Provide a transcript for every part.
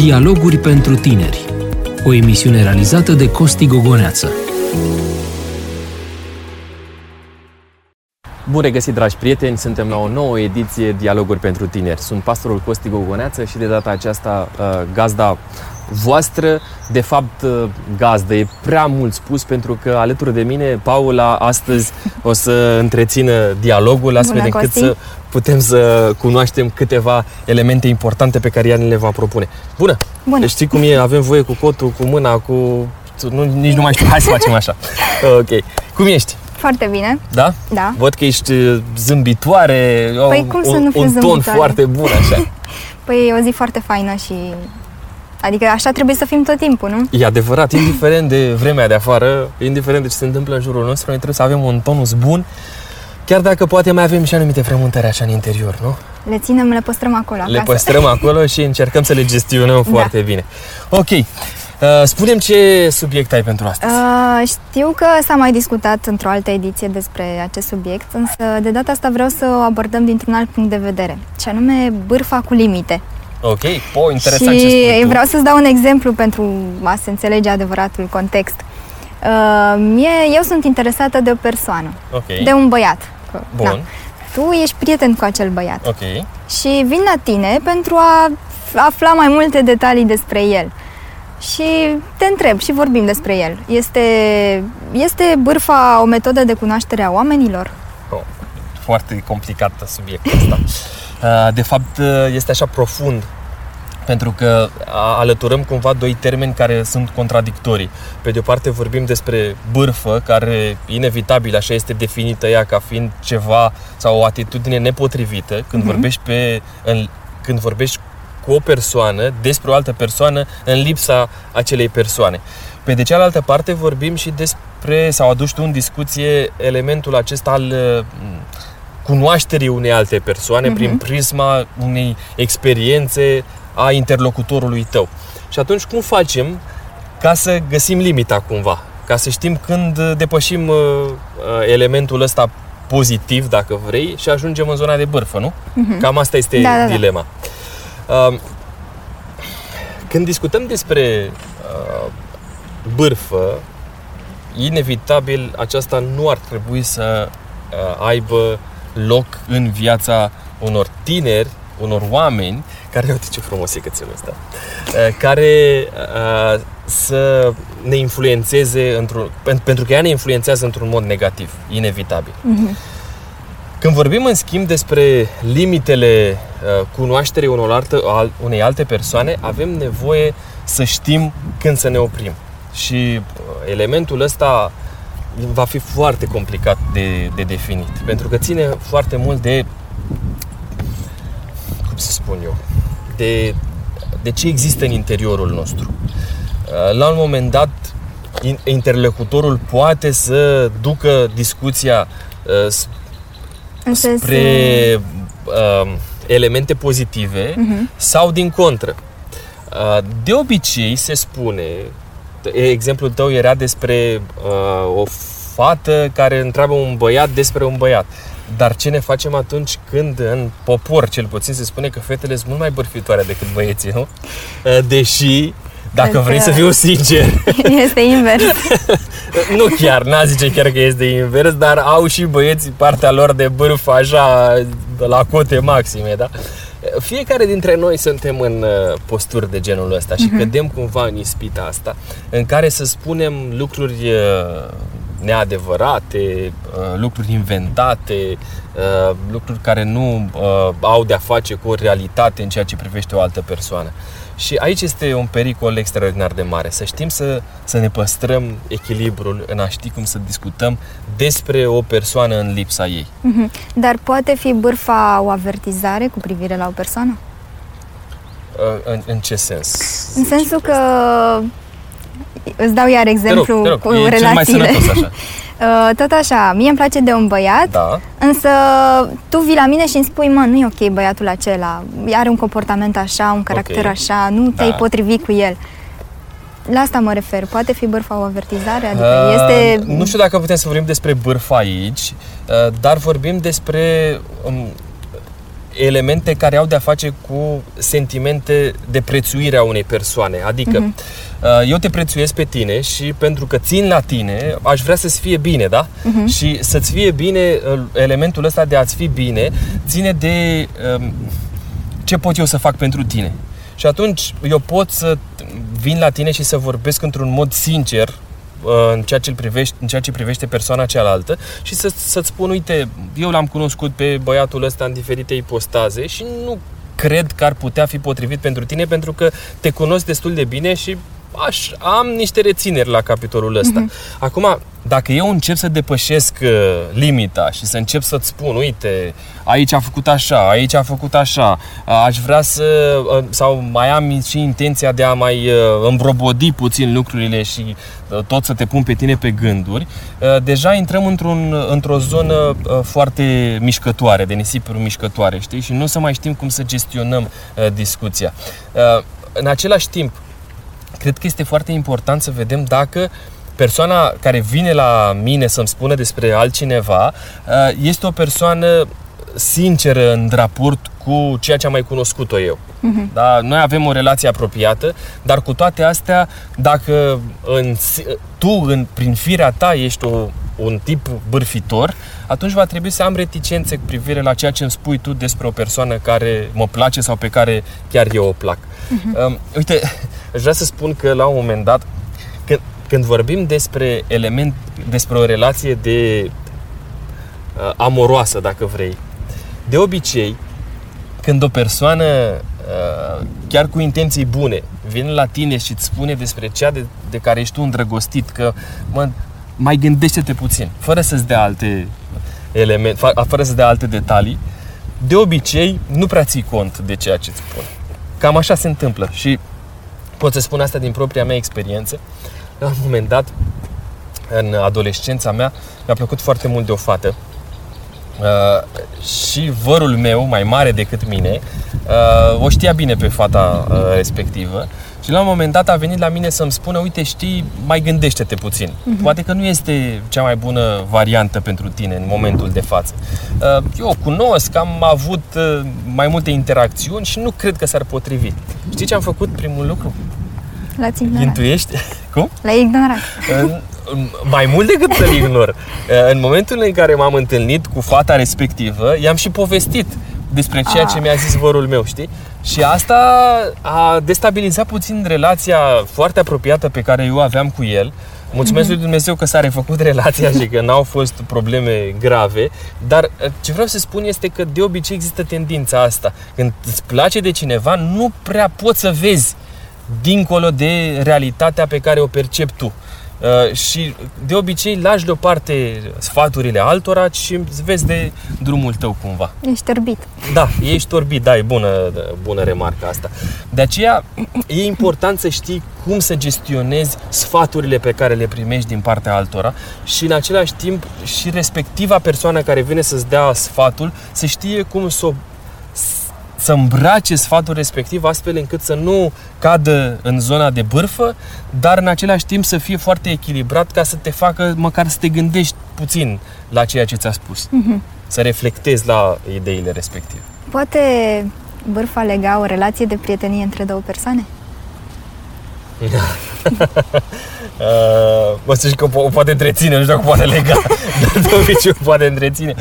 Dialoguri pentru tineri. O emisiune realizată de Costi Gogoneață. Bun regăsit, dragi prieteni! Suntem la o nouă ediție Dialoguri pentru tineri. Sunt pastorul Costi Gogoneață și de data aceasta uh, gazda voastră, de fapt uh, gazdă, e prea mult spus pentru că alături de mine Paula astăzi o să întrețină dialogul astfel Bună, încât Costi. să putem să cunoaștem câteva elemente importante pe care ea ne le va propune. Bună! Bună. Deci știi cum e, avem voie cu cotul, cu mâna, cu... Nu, nici nu mai știu, hai să facem așa. Ok. Cum ești? Foarte bine. Da? Da. Văd că ești uh, zâmbitoare, Păi cum să un, nu fiu un ton zâmbitoare? foarte bun așa. Păi e o zi foarte faină și... Adică așa trebuie să fim tot timpul, nu? E adevărat, indiferent de vremea de afară, indiferent de ce se întâmplă în jurul nostru, noi trebuie să avem un tonus bun, chiar dacă poate mai avem și anumite frământări așa în interior, nu? Le ținem, le păstrăm acolo Le acasă. păstrăm acolo și încercăm să le gestionăm Da. foarte bine. Ok, uh, spunem ce subiect ai pentru astăzi. Uh, știu că s-a mai discutat într-o altă ediție despre acest subiect, însă de data asta vreau să o abordăm dintr-un alt punct de vedere, și anume bârfa cu limite. Ok, po, interesant și ce spui tu. vreau să-ți dau un exemplu pentru a se înțelege adevăratul context. Uh, mie, eu sunt interesată de o persoană, Ok, de un băiat. Că, Bun. Na, tu ești prieten cu acel băiat. ok, și vin la tine pentru a afla mai multe detalii despre el. Și te întreb și vorbim despre el. Este, este bârfa o metodă de cunoaștere a oamenilor? Oh, foarte complicat subiectul ăsta. Uh, De fapt, uh, este așa profund pentru că a- alăturăm cumva doi termeni care sunt contradictorii. Pe de o parte vorbim despre bârfă, care inevitabil așa este definită ea ca fiind ceva sau o atitudine nepotrivită când vorbești pe în, când vorbești cu o persoană despre o altă persoană în lipsa acelei persoane. Pe de cealaltă parte vorbim și despre, sau aduci tu în discuție elementul acesta al uh, cunoașterii unei alte persoane Mhm. prin prisma unei experiențe a interlocutorului tău. Și atunci cum facem ca să găsim limita cumva? Ca să știm când uh, depășim uh, uh, elementul ăsta pozitiv, dacă vrei, și ajungem în zona de bârfă, nu? Cam asta este Da, da, da. dilema. Uh, când discutăm despre uh, bârfă, inevitabil aceasta nu ar trebui să uh, aibă loc în viața unor tineri, unor oameni care, uite ce frumos e cățelul ăsta, uh, care uh, să ne influențeze într-un, pen- pentru că ea ne influențează într-un mod negativ, inevitabil. Când vorbim în schimb despre limitele uh, cunoașterii unor altă, al, unei alte persoane, avem nevoie să știm când să ne oprim. Și uh, elementul ăsta va fi foarte complicat de, de definit, pentru că ține foarte mult de, cum să spun eu, de, de ce există în interiorul nostru. Uh, La un moment dat, in- interlocutorul poate să ducă discuția uh, s- În sensul- spre uh, elemente pozitive Mhm. sau din contră. Uh, de obicei se spune, exemplul tău era despre uh, o fată care întreabă un băiat despre un băiat. Dar ce ne facem atunci când în popor, cel puțin, se spune că fetele sunt mult mai bărfitoare decât băieții, nu? Uh, Deși, dacă Cred vrei că- să fiu sincer, Este invers. nu chiar, n-a zice chiar că este invers, dar au și băieții partea lor de bârfă așa la cote maxime, da? Fiecare dintre noi suntem în uh, posturi de genul ăsta și cădem cumva în ispita asta în care să spunem lucruri uh, neadevărate, uh, lucruri inventate, uh, lucruri care nu uh, au de-a face cu o realitate în ceea ce privește o altă persoană. Și aici este un pericol extraordinar de mare. Să știm să, să ne păstrăm echilibrul în a ști cum să discutăm despre o persoană în lipsa ei. Mhm. Dar poate fi bârfa o avertizare cu privire la o persoană? Uh, În, în ce sens? În sensul că îți dau iar Te rog, exemplu te rog, cu e cel mai relațiile. sănătos așa. Uh, Tot așa, mie îmi place de un băiat, Da. însă tu vii la mine și îmi spui, mă, nu e ok băiatul acela, are un comportament așa, un caracter Ok. așa, nu te-ai Da. potrivit cu el. La asta mă refer. Poate fi bârfa o avertizare? Adică Uh, este... Nu știu dacă putem să vorbim despre bârfă aici, uh, dar vorbim despre um, elemente care au de-a face cu sentimente de prețuire a unei persoane. Adică, uh-huh. eu te prețuiesc pe tine și pentru că țin la tine, aș vrea să-ți fie bine, da? Uh-huh. Și să-ți fie bine, uh, elementul ăsta de a-ți fi bine, ține de um, ce pot eu să fac pentru tine. Și atunci eu pot să vin la tine și să vorbesc într-un mod sincer uh, în ceea ce, privește, în ceea ce privește persoana cealaltă și să, să-ți spun, uite, eu l-am cunoscut pe băiatul ăsta în diferite ipostaze și nu cred că ar putea fi potrivit pentru tine pentru că te cunosc destul de bine și aș, am niște rețineri la capitolul ăsta. Uh-huh. Acum, dacă eu încep să depășesc uh, limita și să încep să-ți spun, uite, aici a făcut așa, aici a făcut așa, aș vrea să, uh, sau mai am și intenția de a mai uh, îmbrobodi puțin lucrurile și tot să te pun pe tine pe gânduri, deja intrăm într-un, într-o zonă foarte mișcătoare, de nisipuri mișcătoare, știi? Și nu să mai știm cum să gestionăm discuția. În același timp, cred că este foarte important să vedem dacă persoana care vine la mine să-mi spună despre altcineva uh, este o persoană sinceră în raport cu ceea ce am mai cunoscut-o eu. Uh-huh. Da? Noi avem o relație apropiată, dar cu toate astea, dacă în, tu, în, prin firea ta, ești o, un tip bârfitor, atunci va trebui să am reticențe cu privire la ceea ce îmi spui tu despre o persoană care mă place sau pe care chiar eu o plac. Uh-huh. Um, uite, aș vrea să spun că la un moment dat, când, când vorbim despre element, despre o relație de uh, amoroasă, dacă vrei, de obicei, când o persoană uh, chiar cu intenții bune vine la tine și îți spune despre cea de, de care ești tu îndrăgostit, că mă, mai gândește-te puțin, fără să-ți dea alte elemente, fără să dea alte detalii, de obicei nu prea ții cont de ceea ce îți spun. Cam așa se întâmplă și pot să spun asta din propria mea experiență. La un moment dat, în adolescența mea, mi-a plăcut foarte mult de o fată uh, și vărul meu, mai mare decât mine, uh, o știa bine pe fata uh, respectivă și la un moment dat a venit la mine să-mi spună, uite, știi, mai gândește-te puțin. Uh-huh. Poate că nu este cea mai bună variantă pentru tine în momentul de față. Uh, eu o cunosc, am avut uh, mai multe interacțiuni și nu cred că s-ar potrivi. Știi ce am făcut primul lucru? L-ați ignorat. Intuiești? Cum? L-ai ignorat. Mai mult decât să-l ignor. Uh, în momentul în care m-am întâlnit cu fata respectivă, i-am și povestit despre ceea ce ah. mi-a zis vorul meu, știi? Și asta a destabilizat puțin relația foarte apropiată pe care eu aveam cu el. Mulțumesc mm-hmm. lui Dumnezeu că s-a refăcut relația și că n-au fost probleme grave, dar uh, ce vreau să spun este că de obicei există tendința asta. Când îți place de cineva, nu prea poți să vezi dincolo de realitatea pe care o percepi tu. Uh, și de obicei lași deoparte sfaturile altora și îți vezi de drumul tău cumva. Ești orbit. Da, ești orbit, da, e bună, bună remarcă asta. De aceea e important să știi cum să gestionezi sfaturile pe care le primești din partea altora și în același timp și respectiva persoană care vine să-ți dea sfatul să știe cum să o să îmbrace sfatul respectiv astfel încât să nu cadă în zona de bârfă, dar în același timp să fie foarte echilibrat ca să te facă măcar să te gândești puțin la ceea ce ți-a spus. Mm-hmm. Să reflectezi la ideile respective. Poate bârfa lega o relație de prietenie între două persoane? Uh, mă să că o poate întreține, nu știu dacă poate lega, dar de obicei o poate întreține.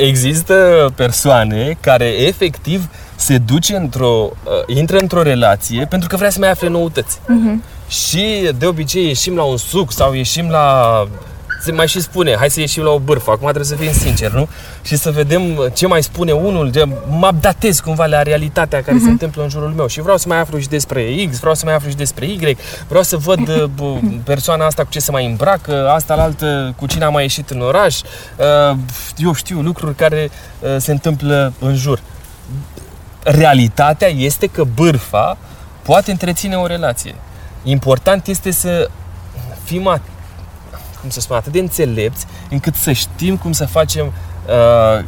Există persoane care efectiv se duce într-o, uh, intră într-o relație pentru că vrea să mai afle noutăți. Uh-huh. Și de obicei ieșim la un suc sau ieșim la se mai și spune, hai să ieșim la o bârfă, acum trebuie să fim sinceri, nu? Și să vedem ce mai spune unul, de, mă updatez cumva la realitatea care uh-huh. se mhm. întâmplă în jurul meu și vreau să mai aflu și despre X, vreau să mai aflu și despre Y, vreau să văd uh, persoana asta cu ce se mai îmbracă, asta la altă cu cine a mai ieșit în oraș, uh, eu știu lucruri care uh, se întâmplă în jur realitatea este că bârfa poate întreține o relație. Important este să fim at- cum să spun, atât de înțelepți încât să știm cum să facem, uh,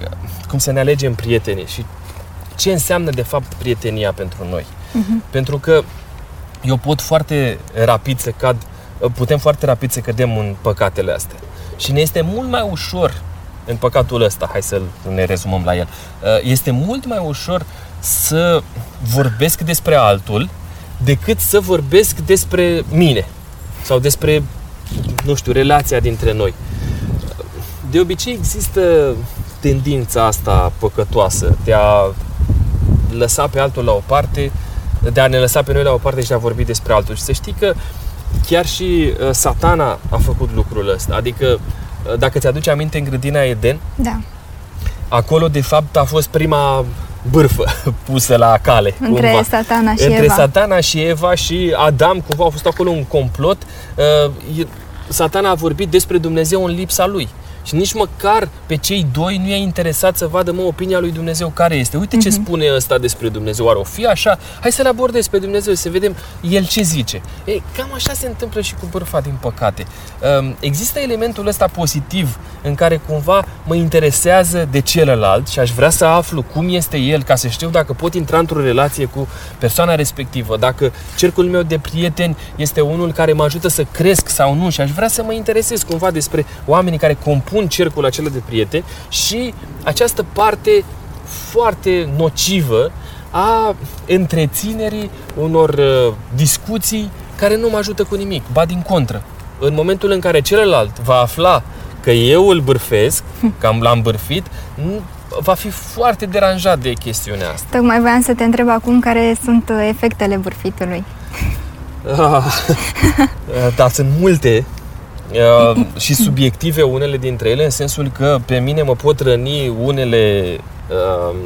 cum să ne alegem prietenii și ce înseamnă de fapt prietenia pentru noi. Uh-huh. Pentru că eu pot foarte rapid să cad, putem foarte rapid să cădem în păcatele astea. Și ne este mult mai ușor în păcatul ăsta, hai să ne rezumăm la el, uh, este mult mai ușor să vorbesc despre altul decât să vorbesc despre mine sau despre, nu știu, relația dintre noi. De obicei există tendința asta păcătoasă de a lăsa pe altul la o parte, de a ne lăsa pe noi la o parte și de a vorbi despre altul. Și să știi că chiar și uh, satana a făcut lucrul ăsta. Adică, uh, dacă ți-aduce aminte în grădina Eden, Da. acolo de fapt a fost prima bârfă pusă la cale. Între cumva. satana și Între Eva. satana și Eva și Adam, cumva a fost acolo un complot. Uh, e- Satana a vorbit despre Dumnezeu în lipsa lui. Și nici măcar pe cei doi nu i-a interesat să vadă, mă, opinia lui Dumnezeu care este. Uite ce spune ăsta despre Dumnezeu. Oare o fi așa? Hai să-l abordez pe Dumnezeu, să vedem el ce zice. Ei, cam așa se întâmplă și cu bârfa, din păcate. Um, Există elementul ăsta pozitiv în care cumva mă interesează de celălalt și aș vrea să aflu cum este el, ca să știu dacă pot intra într-o relație cu persoana respectivă, dacă cercul meu de prieteni este unul care mă ajută să cresc sau nu și aș vrea să mă interesez cumva despre oamenii care compun cercul acela de prieteni și această parte foarte nocivă a întreținerii unor uh, discuții care nu mă ajută cu nimic, ba din contră. În momentul în care celălalt va afla că eu îl bârfesc, că am l-am bârfit, nu- va fi foarte deranjat de chestiunea asta. Tocmai voiam să te întreb acum care sunt uh, efectele bârfitului. Ah, Dar sunt multe uh, și subiective unele dintre ele, în sensul că pe mine mă pot răni unele uh,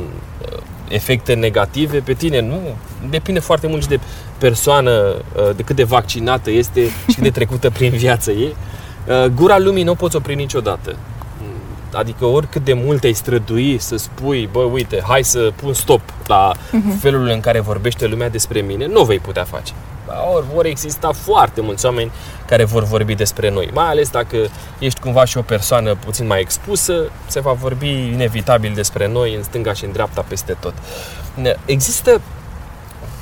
efecte negative, pe tine nu. Depinde foarte mult și de persoană, uh, de cât de vaccinată este și cât de trecută prin viață e. Uh, Gura lumii nu o poți opri niciodată. Adică oricât de mult ai strădui să spui, bă, uite, hai să pun stop la felul în care vorbește lumea despre mine, nu o vei putea face. Ori vor exista foarte mulți oameni care vor vorbi despre noi, mai ales dacă ești cumva și o persoană puțin mai expusă, se va vorbi inevitabil despre noi în stânga și în dreapta peste tot. Există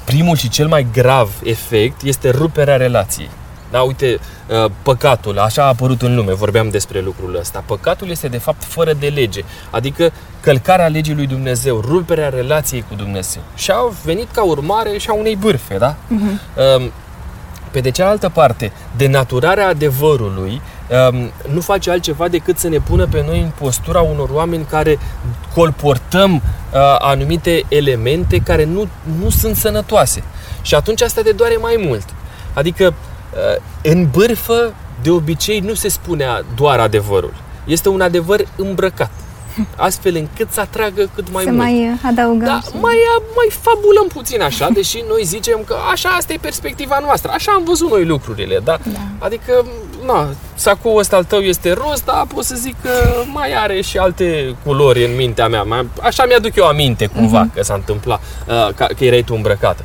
primul și cel mai grav efect este ruperea relației. Da, uite, uh, păcatul, așa a apărut în lume, vorbeam despre lucrul ăsta. Păcatul este de fapt fără de lege, adică călcarea legii lui Dumnezeu, ruperea relației cu Dumnezeu. Și a venit ca urmare și a unei bârfe, da? Um, Pe de cealaltă parte, denaturarea adevărului um, nu face altceva decât să ne pună pe noi în postura unor oameni care colportăm uh, anumite elemente care nu, nu sunt sănătoase. Și atunci asta te doare mai mult. Adică, uh, în bârfă, de obicei, nu se spune doar adevărul. Este un adevăr îmbrăcat. Astfel încât să atragă cât mai să mult. mai uh, adăugăm. Da, și- mai, mai fabulăm puțin așa, deși noi zicem că așa, asta e perspectiva noastră, așa am văzut noi lucrurile, da? Da. Adică, na, sacoul ăsta al tău este roz, dar pot să zic că mai are și alte culori în mintea mea. Mai, așa mi-aduc eu aminte cumva că s-a întâmplat, uh, că, că erai tu îmbrăcată.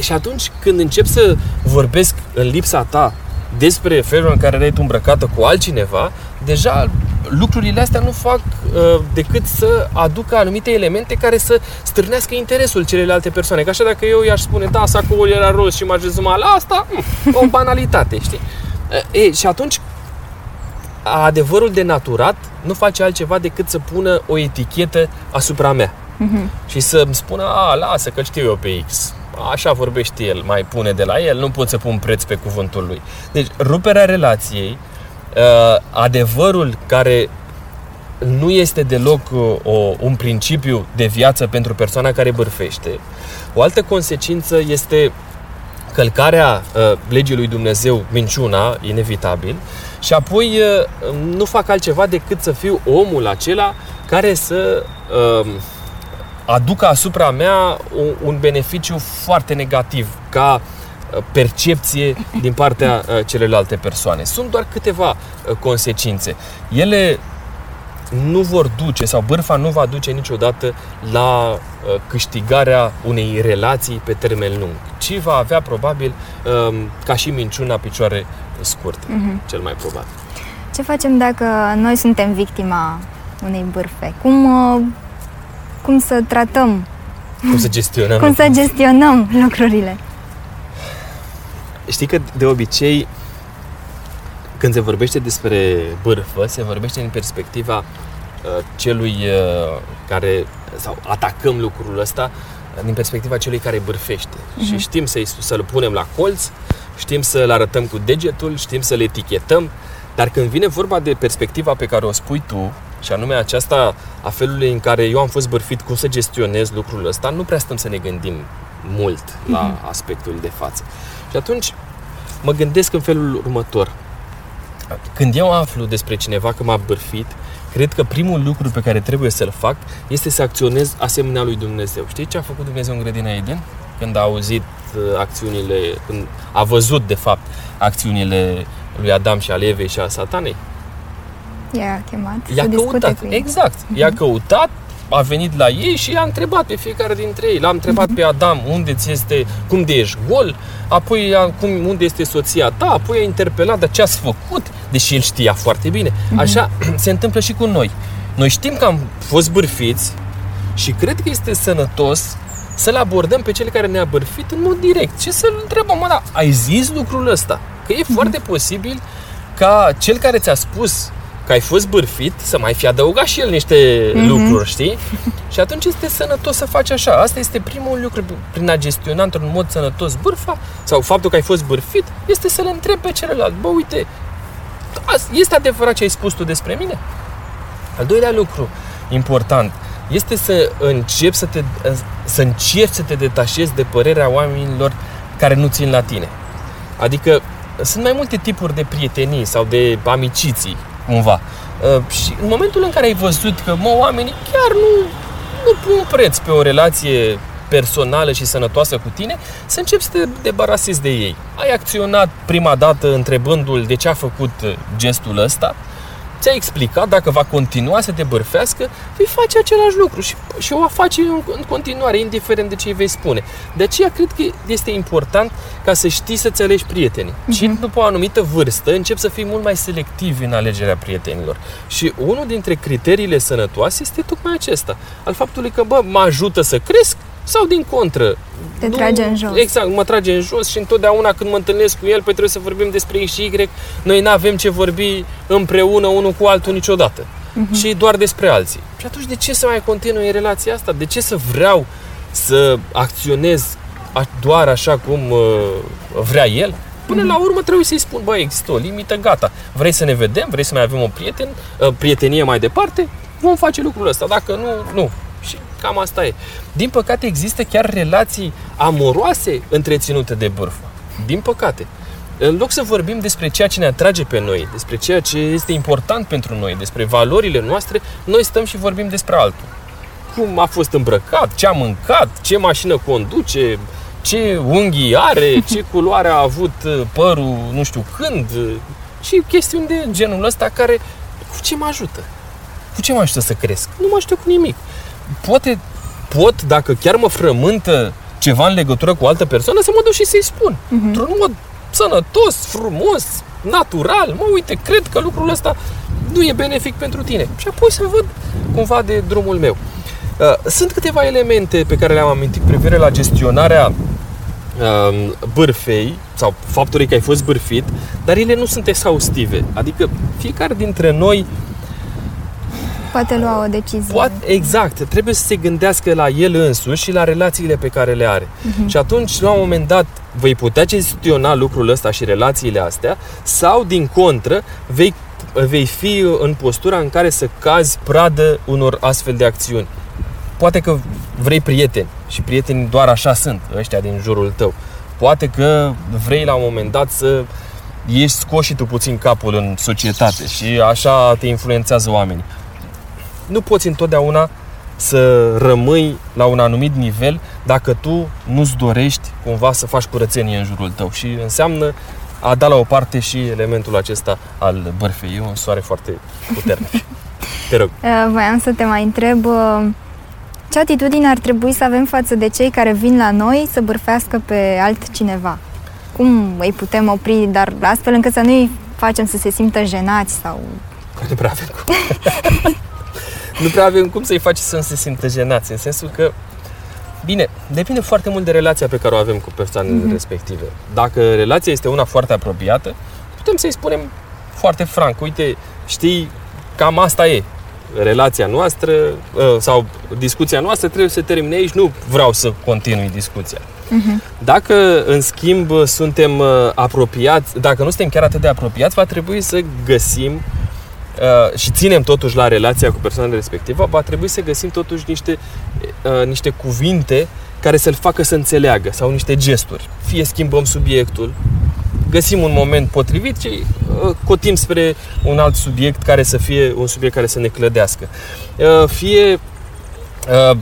Și atunci când încep să vorbesc în lipsa ta despre felul în care erai tu îmbrăcată cu altcineva, deja lucrurile astea nu fac uh, decât să aducă anumite elemente care să stârnească interesul celelalte persoane. Că așa dacă eu i-aș spune, da, sacoul era roz și m-aș rezuma la asta, mm, o banalitate, știi? Uh, E, și atunci adevărul denaturat nu face altceva decât să pună o etichetă asupra mea Mhm. și să-mi spună, a, lasă că știu eu pe X. Așa vorbește el, mai pune de la el, nu pot să pun preț pe cuvântul lui. Deci, ruperea relației, uh, adevărul care nu este deloc uh, o, un principiu de viață pentru persoana care bârfește. O altă consecință este călcarea uh, legii lui Dumnezeu, minciuna, inevitabil, și apoi uh, nu fac altceva decât să fiu omul acela care să uh, aducă asupra mea un, un beneficiu foarte negativ ca uh, percepție din partea uh, celelalte persoane. Sunt doar câteva uh, consecințe. Ele nu vor duce sau bârfa nu va duce niciodată la uh, câștigarea unei relații pe termen lung, ci va avea probabil um, ca și minciuna picioare scurte, Mhm. cel mai probabil. Ce facem dacă noi suntem victima unei bârfe? Cum, uh, cum să tratăm, Cum să gestionăm? cum să gestionăm lucrurile? Știi că de obicei când se vorbește despre bârfă, se vorbește în perspectiva uh, celui uh, care, sau atacăm lucrul ăsta uh, din perspectiva celui care bârfește. Uh-huh. Și știm să-i, să-l punem la colț, știm să-l arătăm cu degetul, știm să-l etichetăm, dar când vine vorba de perspectiva pe care o spui tu, și anume aceasta a felului în care eu am fost bărfit, cum să gestionez lucrul ăsta, nu prea stăm să ne gândim mult la uh-huh. aspectul de față. Și atunci mă gândesc în felul următor. Când eu aflu despre cineva că m-a bârfit, cred că primul lucru pe care trebuie să-l fac este să acționez asemenea lui Dumnezeu. Știi ce a făcut Dumnezeu în grădina Eden? Când a auzit uh, acțiunile, când a văzut, de fapt, acțiunile lui Adam și ale Evei și a satanei? I-a chemat I-a să căutat, cu ei. exact. Mhm. I-a căutat, a venit la ei și i-a întrebat pe fiecare dintre ei. L-a întrebat Mhm. pe Adam unde ți este, cum de ești gol, apoi a, cum, unde este soția ta, apoi a interpelat de ce ați făcut, deși el știa foarte bine. Mhm. Așa se întâmplă și cu noi. Noi știm că am fost bârfiți și cred că este sănătos să-l abordăm pe cel care ne-a bârfit în mod direct. Ce să-l întrebăm, mă, da, ai zis lucrul ăsta? Că e foarte posibil ca cel care ți-a spus că ai fost bârfit să mai fi adăugat și el niște Mhm. lucruri, știi? Și atunci este sănătos să faci așa. Asta este primul lucru prin a gestiona într-un mod sănătos bârfa sau faptul că ai fost bârfit, este să-l întrebi pe celălalt. Bă, uite, as- este adevărat ce ai spus tu despre mine? Al doilea lucru important este să începi să, te, să încerci să te detașezi de părerea oamenilor care nu țin la tine. Adică sunt mai multe tipuri de prietenii sau de amiciții, cumva. Uh, Și în momentul în care ai văzut că, mă, oamenii chiar nu, nu pun preț pe o relație personală și sănătoasă cu tine, să începi să te debarasezi de ei. Ai acționat prima dată întrebându-l de ce a făcut gestul ăsta, ți-a explicat dacă va continua să te bârfească, vei face același lucru și, și o va face în, în continuare, indiferent de ce îi vei spune. De aceea cred că este important ca să știi să-ți alegi prietenii. Uh-huh. Și după o anumită vârstă încep să fii mult mai selectivi în alegerea prietenilor. Și unul dintre criteriile sănătoase este tocmai acesta, al faptului că, bă, mă ajută să cresc sau din contră. Te trage în jos. Exact, mă trage în jos și întotdeauna când mă întâlnesc cu el, păi trebuie să vorbim despre X și Y, noi nu avem ce vorbi împreună unul cu altul niciodată. Uh-huh. Și doar despre alții. Și atunci de ce să mai continui în relația asta? De ce să vreau să acționez a- doar așa cum uh, vrea el? Până la urmă trebuie să-i spun, băi, există o limită, gata. Vrei să ne vedem? Vrei să mai avem o prieten, uh, prietenie mai departe? Vom face lucrul ăsta. Dacă nu, nu. Și cam asta e. Din păcate există chiar relații amoroase întreținute de bârfă. Din păcate. În loc să vorbim despre ceea ce ne atrage pe noi, despre ceea ce este important pentru noi, despre valorile noastre, noi stăm și vorbim despre altul. Cum a fost îmbrăcat, ce a mâncat, ce mașină conduce, ce unghii are, ce culoare a avut uh, părul, nu știu când, uh, și chestiuni de genul ăsta care cu ce mă ajută? Cu ce mă ajută să cresc? Nu mă ajută cu nimic. Poate, pot, dacă chiar mă frământă ceva în legătură cu o altă persoană, să mă duc și să-i spun. Uh-huh. Într-un mod sănătos, frumos, natural. Mă, uite, cred că lucrul ăsta nu e benefic pentru tine. Și apoi să văd cumva de drumul meu. Uh, Sunt câteva elemente pe care le-am amintit cu privire la gestionarea um, bârfei sau faptului că ai fost bârfit, dar ele nu sunt exhaustive. Adică fiecare dintre noi Poate lua o decizie. Poate, exact, trebuie să se gândească la el însuși și la relațiile pe care le are. Uh-huh. Și atunci, la un moment dat, vei putea gestiona lucrul ăsta și relațiile astea sau, din contră, vei, vei fi în postura în care să cazi pradă unor astfel de acțiuni. Poate că vrei prieteni și prietenii doar așa sunt, ăștia din jurul tău. Poate că vrei la un moment dat să ieși scos și tu puțin capul în societate și așa te influențează oamenii nu poți întotdeauna să rămâi la un anumit nivel dacă tu nu-ți dorești cumva să faci curățenie în jurul tău și înseamnă a da la o parte și elementul acesta al bărfei. E un soare foarte puternic. Te rog. Uh, Voiam să te mai întreb uh, ce atitudine ar trebui să avem față de cei care vin la noi să bârfească pe altcineva? Cum îi putem opri, dar astfel încât să nu îi facem să se simtă jenați sau... Nu prea avem cum. nu prea avem cum să-i faci să nu se simtă jenați, în sensul că Bine, depinde foarte mult de relația pe care o avem cu persoanele mm-hmm. respective. Dacă relația este una foarte apropiată, putem să-i spunem foarte franc, uite, știi, cam asta e. relația noastră uh, sau discuția noastră trebuie să termine aici, nu vreau să continui discuția. Uh-huh. Dacă, în schimb, suntem uh, apropiați, dacă nu suntem chiar atât de apropiați, va trebui să găsim uh, și ținem totuși la relația cu persoana respectivă, va trebui să găsim totuși niște, uh, niște cuvinte care să-l facă să înțeleagă sau niște gesturi. Fie schimbăm subiectul, găsim un moment potrivit și uh, cotim spre un alt subiect care să fie un subiect care să ne clădească. Uh, fie uh,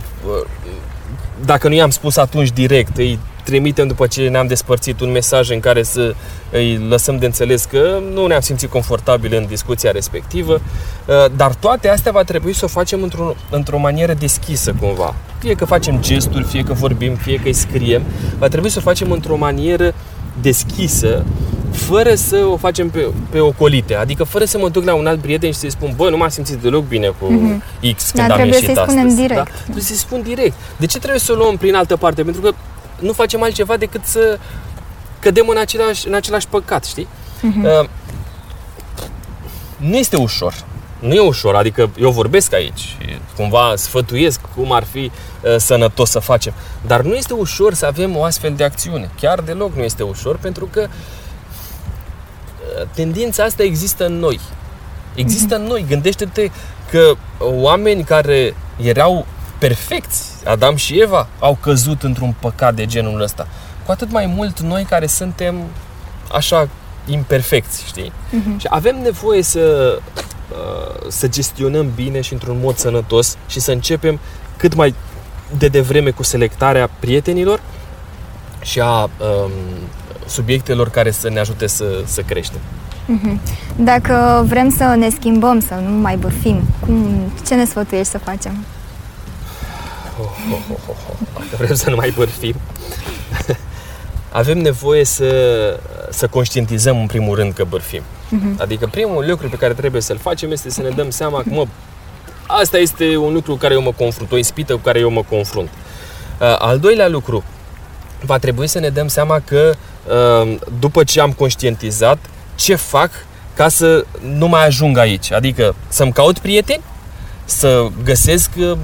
dacă nu i-am spus atunci direct, îi trimitem după ce ne-am despărțit un mesaj în care să îi lăsăm de înțeles că nu ne-am simțit confortabil în discuția respectivă, dar toate astea va trebui să o facem într-o, într-o manieră deschisă cumva. Fie că facem gesturi, fie că vorbim, fie că îi scriem, va trebui să o facem într-o manieră deschisă, fără să o facem pe, pe ocolite. Adică fără să mă duc la un alt prieten și să-i spun, bă, nu m-am simțit deloc bine cu mm-hmm. X când da, am ieșit să-i astăzi. spunem direct. Da? Trebuie să-i spun direct. De ce trebuie să o luăm prin altă parte? Pentru că nu facem altceva decât să cădem în același, în același păcat, știi? Mm-hmm. Uh, nu este ușor. Nu e ușor, adică eu vorbesc aici, cumva sfătuiesc cum ar fi uh, sănătos să facem, dar nu este ușor să avem o astfel de acțiune. Chiar deloc nu este ușor, pentru că uh, tendința asta există în noi. Există în noi. Gândește-te că oameni care erau perfecți, Adam și Eva, au căzut într-un păcat de genul ăsta. Cu atât mai mult noi care suntem așa imperfecți, știi? Uh-huh. Și avem nevoie să Uh, să gestionăm bine și într-un mod sănătos și să începem cât mai de devreme cu selectarea prietenilor și a um, subiectelor care să ne ajute să, să creștem. Mhm. Dacă vrem să ne schimbăm, să nu mai bârfim, cum, ce ne sfătuiești să facem? Oh, oh, oh, oh, oh. Dacă vrem să nu mai bârfim, avem nevoie să, să conștientizăm în primul rând că bârfim. Uh-huh. Adică primul lucru pe care trebuie să-l facem este să ne dăm seama că, mă, asta este un lucru cu care eu mă confrunt, o ispită cu care eu mă confrunt. Uh, al doilea lucru, va trebui să ne dăm seama că uh, după ce am conștientizat, ce fac ca să nu mai ajung aici. Adică să-mi caut prieteni să găsesc uh,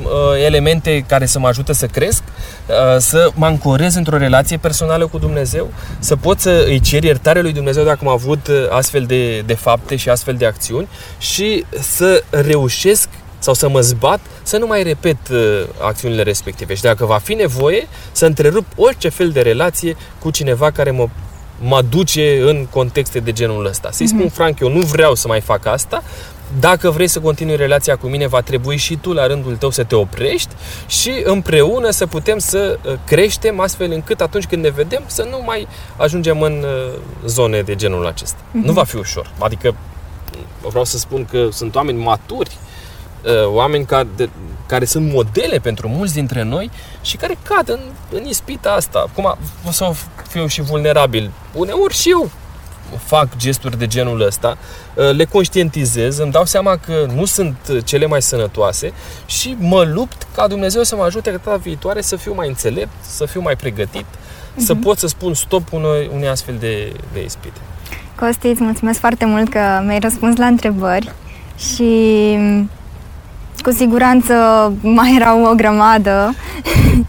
elemente care să mă ajute să cresc, uh, să mă ancorez într-o relație personală cu Dumnezeu, să pot să îi cer iertare lui Dumnezeu dacă am avut uh, astfel de, de fapte și astfel de acțiuni și să reușesc sau să mă zbat să nu mai repet uh, acțiunile respective și dacă va fi nevoie să întrerup orice fel de relație cu cineva care mă mă duce în contexte de genul ăsta. Să-i spun, mhm. Frank, eu nu vreau să mai fac asta, dacă vrei să continui relația cu mine, va trebui și tu la rândul tău să te oprești și împreună să putem să uh, creștem astfel încât atunci când ne vedem să nu mai ajungem în uh, zone de genul acesta. Mm-hmm. Nu va fi ușor. Adică vreau să spun că sunt oameni maturi, uh, oameni care, de, care sunt modele pentru mulți dintre noi și care cad în, în ispita asta. Acum o să fiu și vulnerabil. Uneori și eu fac gesturi de genul ăsta, uh, le conștientizez, îmi dau seama că nu sunt cele mai sănătoase și mă lupt ca Dumnezeu să mă ajute că data viitoare să fiu mai înțelept, să fiu mai pregătit, uh-huh. să mhm. pot să spun stop unei, unei astfel de, de ispite. Costi, îți mulțumesc foarte mult că mi-ai răspuns la întrebări și cu siguranță mai erau o grămadă.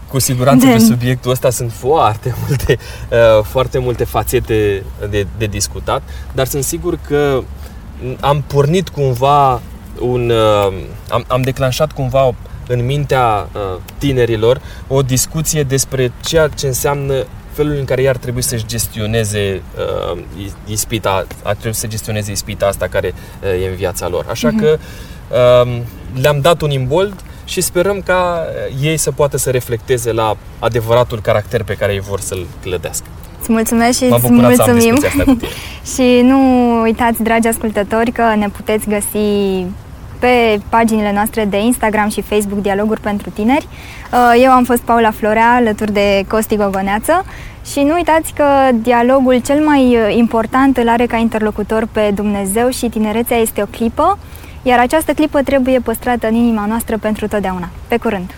Cu siguranță de... pe subiectul ăsta sunt foarte multe, uh, foarte multe fațete de, de discutat, dar sunt sigur că am pornit cumva un... Uh, am, am declanșat cumva în mintea uh, tinerilor o discuție despre ceea ce înseamnă felul în care ei ar trebui să-și gestioneze uh, ispita, ar trebui să gestioneze ispita asta care uh, e în viața lor. Așa uh-huh. că uh, le-am dat un imbold și sperăm ca ei să poată să reflecteze la adevăratul caracter pe care ei vor să-l clădească. Îți mulțumesc și îți mulțumim. și nu uitați, dragi ascultători, că ne puteți găsi pe paginile noastre de Instagram și Facebook Dialoguri pentru Tineri. Uh, eu am fost Paula Florea, alături de Costi Gogoneață și nu uitați că dialogul cel mai important îl are ca interlocutor pe Dumnezeu și tinerețea este o clipă iar această clipă trebuie păstrată în inima noastră pentru totdeauna. Pe curând!